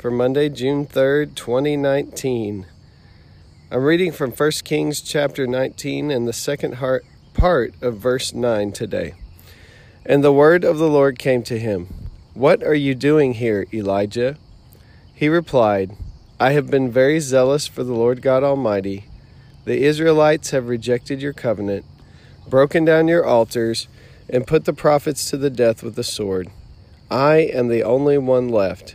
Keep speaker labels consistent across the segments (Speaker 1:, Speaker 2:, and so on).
Speaker 1: for Monday, June 3rd, 2019. I'm reading from 1 Kings chapter 19 and the second part of verse 9 today. And the word of the Lord came to him What are you doing here, Elijah? He replied, I have been very zealous for the Lord God Almighty. The Israelites have rejected your covenant, broken down your altars, and put the prophets to the death with the sword. I am the only one left,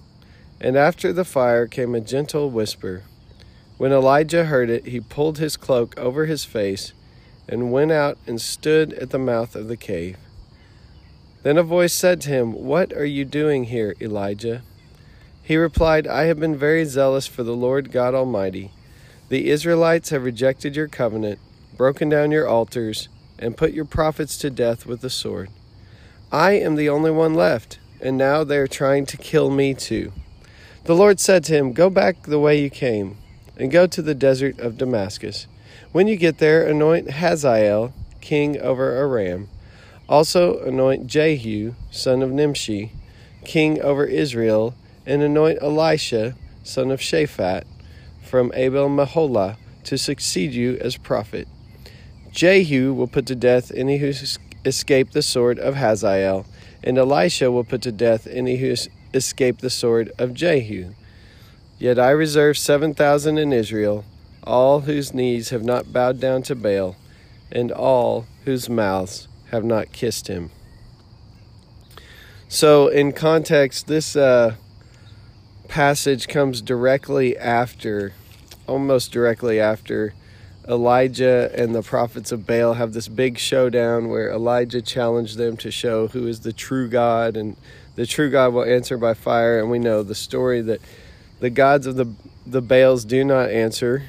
Speaker 1: And after the fire came a gentle whisper. When Elijah heard it, he pulled his cloak over his face and went out and stood at the mouth of the cave. Then a voice said to him, What are you doing here, Elijah? He replied, I have been very zealous for the Lord God Almighty. The Israelites have rejected your covenant, broken down your altars, and put your prophets to death with the sword. I am the only one left, and now they are trying to kill me too. The Lord said to him, Go back the way you came, and go to the desert of Damascus. When you get there, anoint Hazael king over Aram. Also anoint Jehu, son of Nimshi, king over Israel, and anoint Elisha, son of Shaphat, from Abel Meholah, to succeed you as prophet. Jehu will put to death any who escape the sword of Hazael, and Elisha will put to death any who escape the sword of Jehu. Yet I reserve seven thousand in Israel, all whose knees have not bowed down to Baal, and all whose mouths have not kissed him. So, in context, this uh, passage comes directly after, almost directly after Elijah and the prophets of Baal have this big showdown where Elijah challenged them to show who is the true God, and the true God will answer by fire. And we know the story that the gods of the the Baals do not answer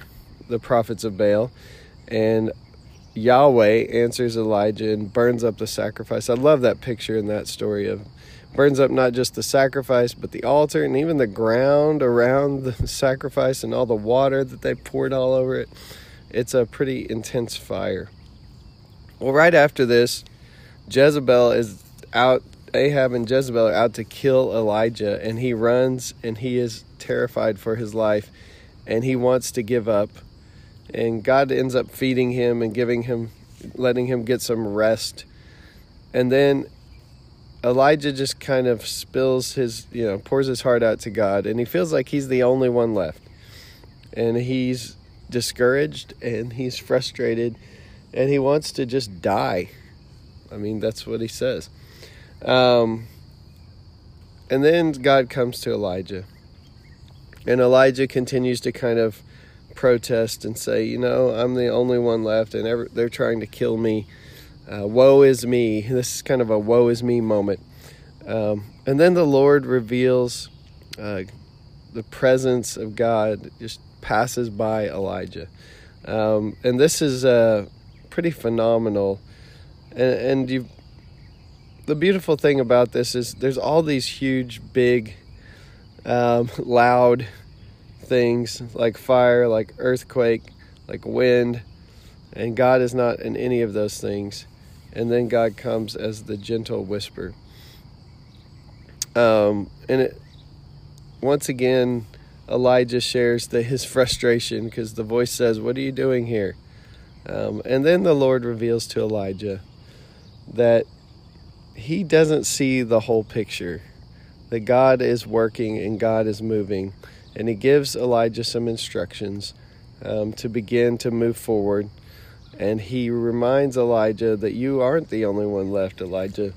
Speaker 1: the prophets of Baal, and Yahweh answers Elijah and burns up the sacrifice. I love that picture in that story of burns up not just the sacrifice but the altar and even the ground around the sacrifice and all the water that they poured all over it it's a pretty intense fire. Well, right after this, Jezebel is out, Ahab and Jezebel are out to kill Elijah, and he runs and he is terrified for his life and he wants to give up. And God ends up feeding him and giving him, letting him get some rest. And then Elijah just kind of spills his, you know, pours his heart out to God, and he feels like he's the only one left. And he's discouraged and he's frustrated and he wants to just die. I mean, that's what he says. Um, and then God comes to Elijah. And Elijah continues to kind of protest and say, You know, I'm the only one left, and ever, they're trying to kill me. Uh, woe is me. This is kind of a woe is me moment. Um, and then the Lord reveals uh, the presence of God just passes by Elijah. Um, and this is uh, pretty phenomenal. And, and you, the beautiful thing about this is there's all these huge, big, um, loud things like fire, like earthquake, like wind, and God is not in any of those things. And then God comes as the gentle whisper. Um, and it, once again, Elijah shares the, his frustration because the voice says, What are you doing here? Um, and then the Lord reveals to Elijah that he doesn't see the whole picture, that God is working and God is moving, and he gives Elijah some instructions um, to begin to move forward. And he reminds Elijah that you aren't the only one left, Elijah,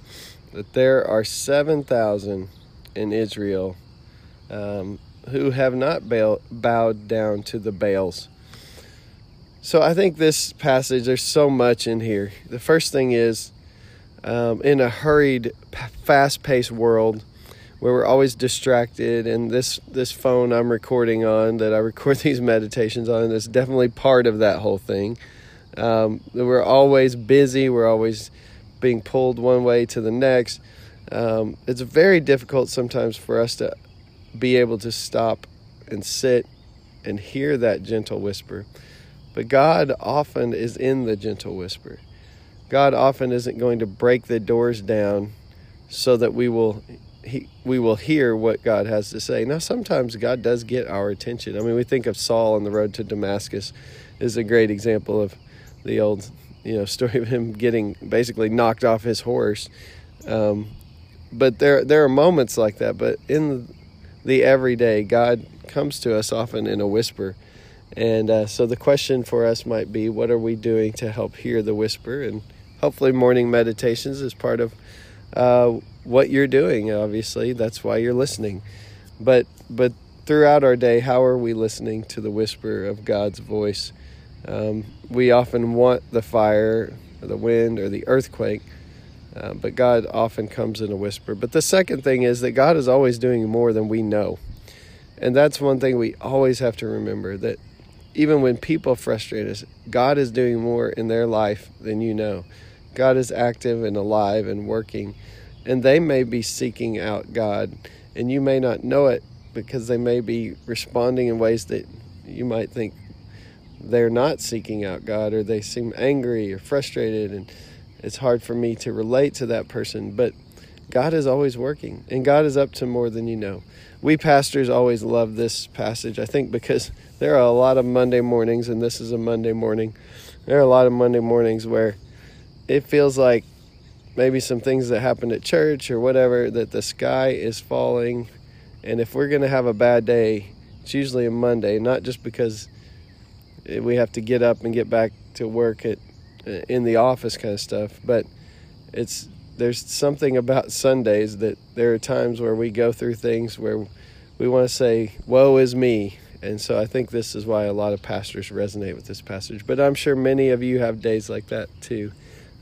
Speaker 1: that there are 7,000 in Israel um, who have not bail- bowed down to the Baals. So I think this passage, there's so much in here. The first thing is um, in a hurried, fast paced world, where we're always distracted and this this phone I'm recording on that I record these meditations on is definitely part of that whole thing. Um, we're always busy. We're always being pulled one way to the next. Um, it's very difficult sometimes for us to be able to stop and sit and hear that gentle whisper. But God often is in the gentle whisper. God often isn't going to break the doors down so that we will he, we will hear what God has to say. Now, sometimes God does get our attention. I mean, we think of Saul on the road to Damascus is a great example of the old, you know, story of him getting basically knocked off his horse. Um, but there, there are moments like that. But in the everyday, God comes to us often in a whisper. And uh, so the question for us might be, what are we doing to help hear the whisper? And hopefully, morning meditations is part of uh, what you're doing. Obviously, that's why you're listening. But but throughout our day, how are we listening to the whisper of God's voice? Um, we often want the fire, or the wind, or the earthquake, uh, but God often comes in a whisper. But the second thing is that God is always doing more than we know, and that's one thing we always have to remember that. Even when people frustrate us, God is doing more in their life than you know. God is active and alive and working and they may be seeking out God, and you may not know it because they may be responding in ways that you might think they're not seeking out God, or they seem angry or frustrated, and it's hard for me to relate to that person. But God is always working, and God is up to more than you know. We pastors always love this passage, I think, because there are a lot of Monday mornings, and this is a Monday morning. There are a lot of Monday mornings where it feels like maybe some things that happened at church or whatever that the sky is falling and if we're going to have a bad day it's usually a monday not just because we have to get up and get back to work at in the office kind of stuff but it's there's something about sundays that there are times where we go through things where we want to say woe is me and so i think this is why a lot of pastors resonate with this passage but i'm sure many of you have days like that too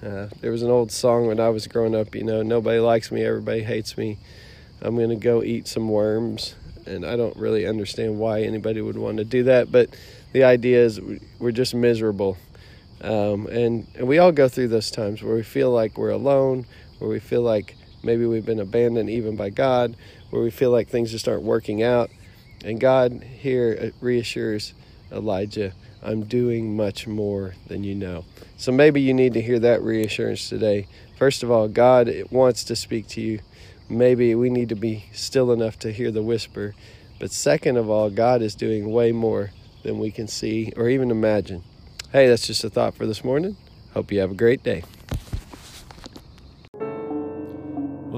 Speaker 1: uh, there was an old song when I was growing up, you know, nobody likes me, everybody hates me. I'm going to go eat some worms. And I don't really understand why anybody would want to do that, but the idea is we're just miserable. Um, and, and we all go through those times where we feel like we're alone, where we feel like maybe we've been abandoned even by God, where we feel like things just aren't working out. And God here uh, reassures Elijah I'm doing much more than you know. So maybe you need to hear that reassurance today. First of all, God wants to speak to you. Maybe we need to be still enough to hear the whisper. But second of all, God is doing way more than we can see or even imagine. Hey, that's just a thought for this morning. Hope you have a great day.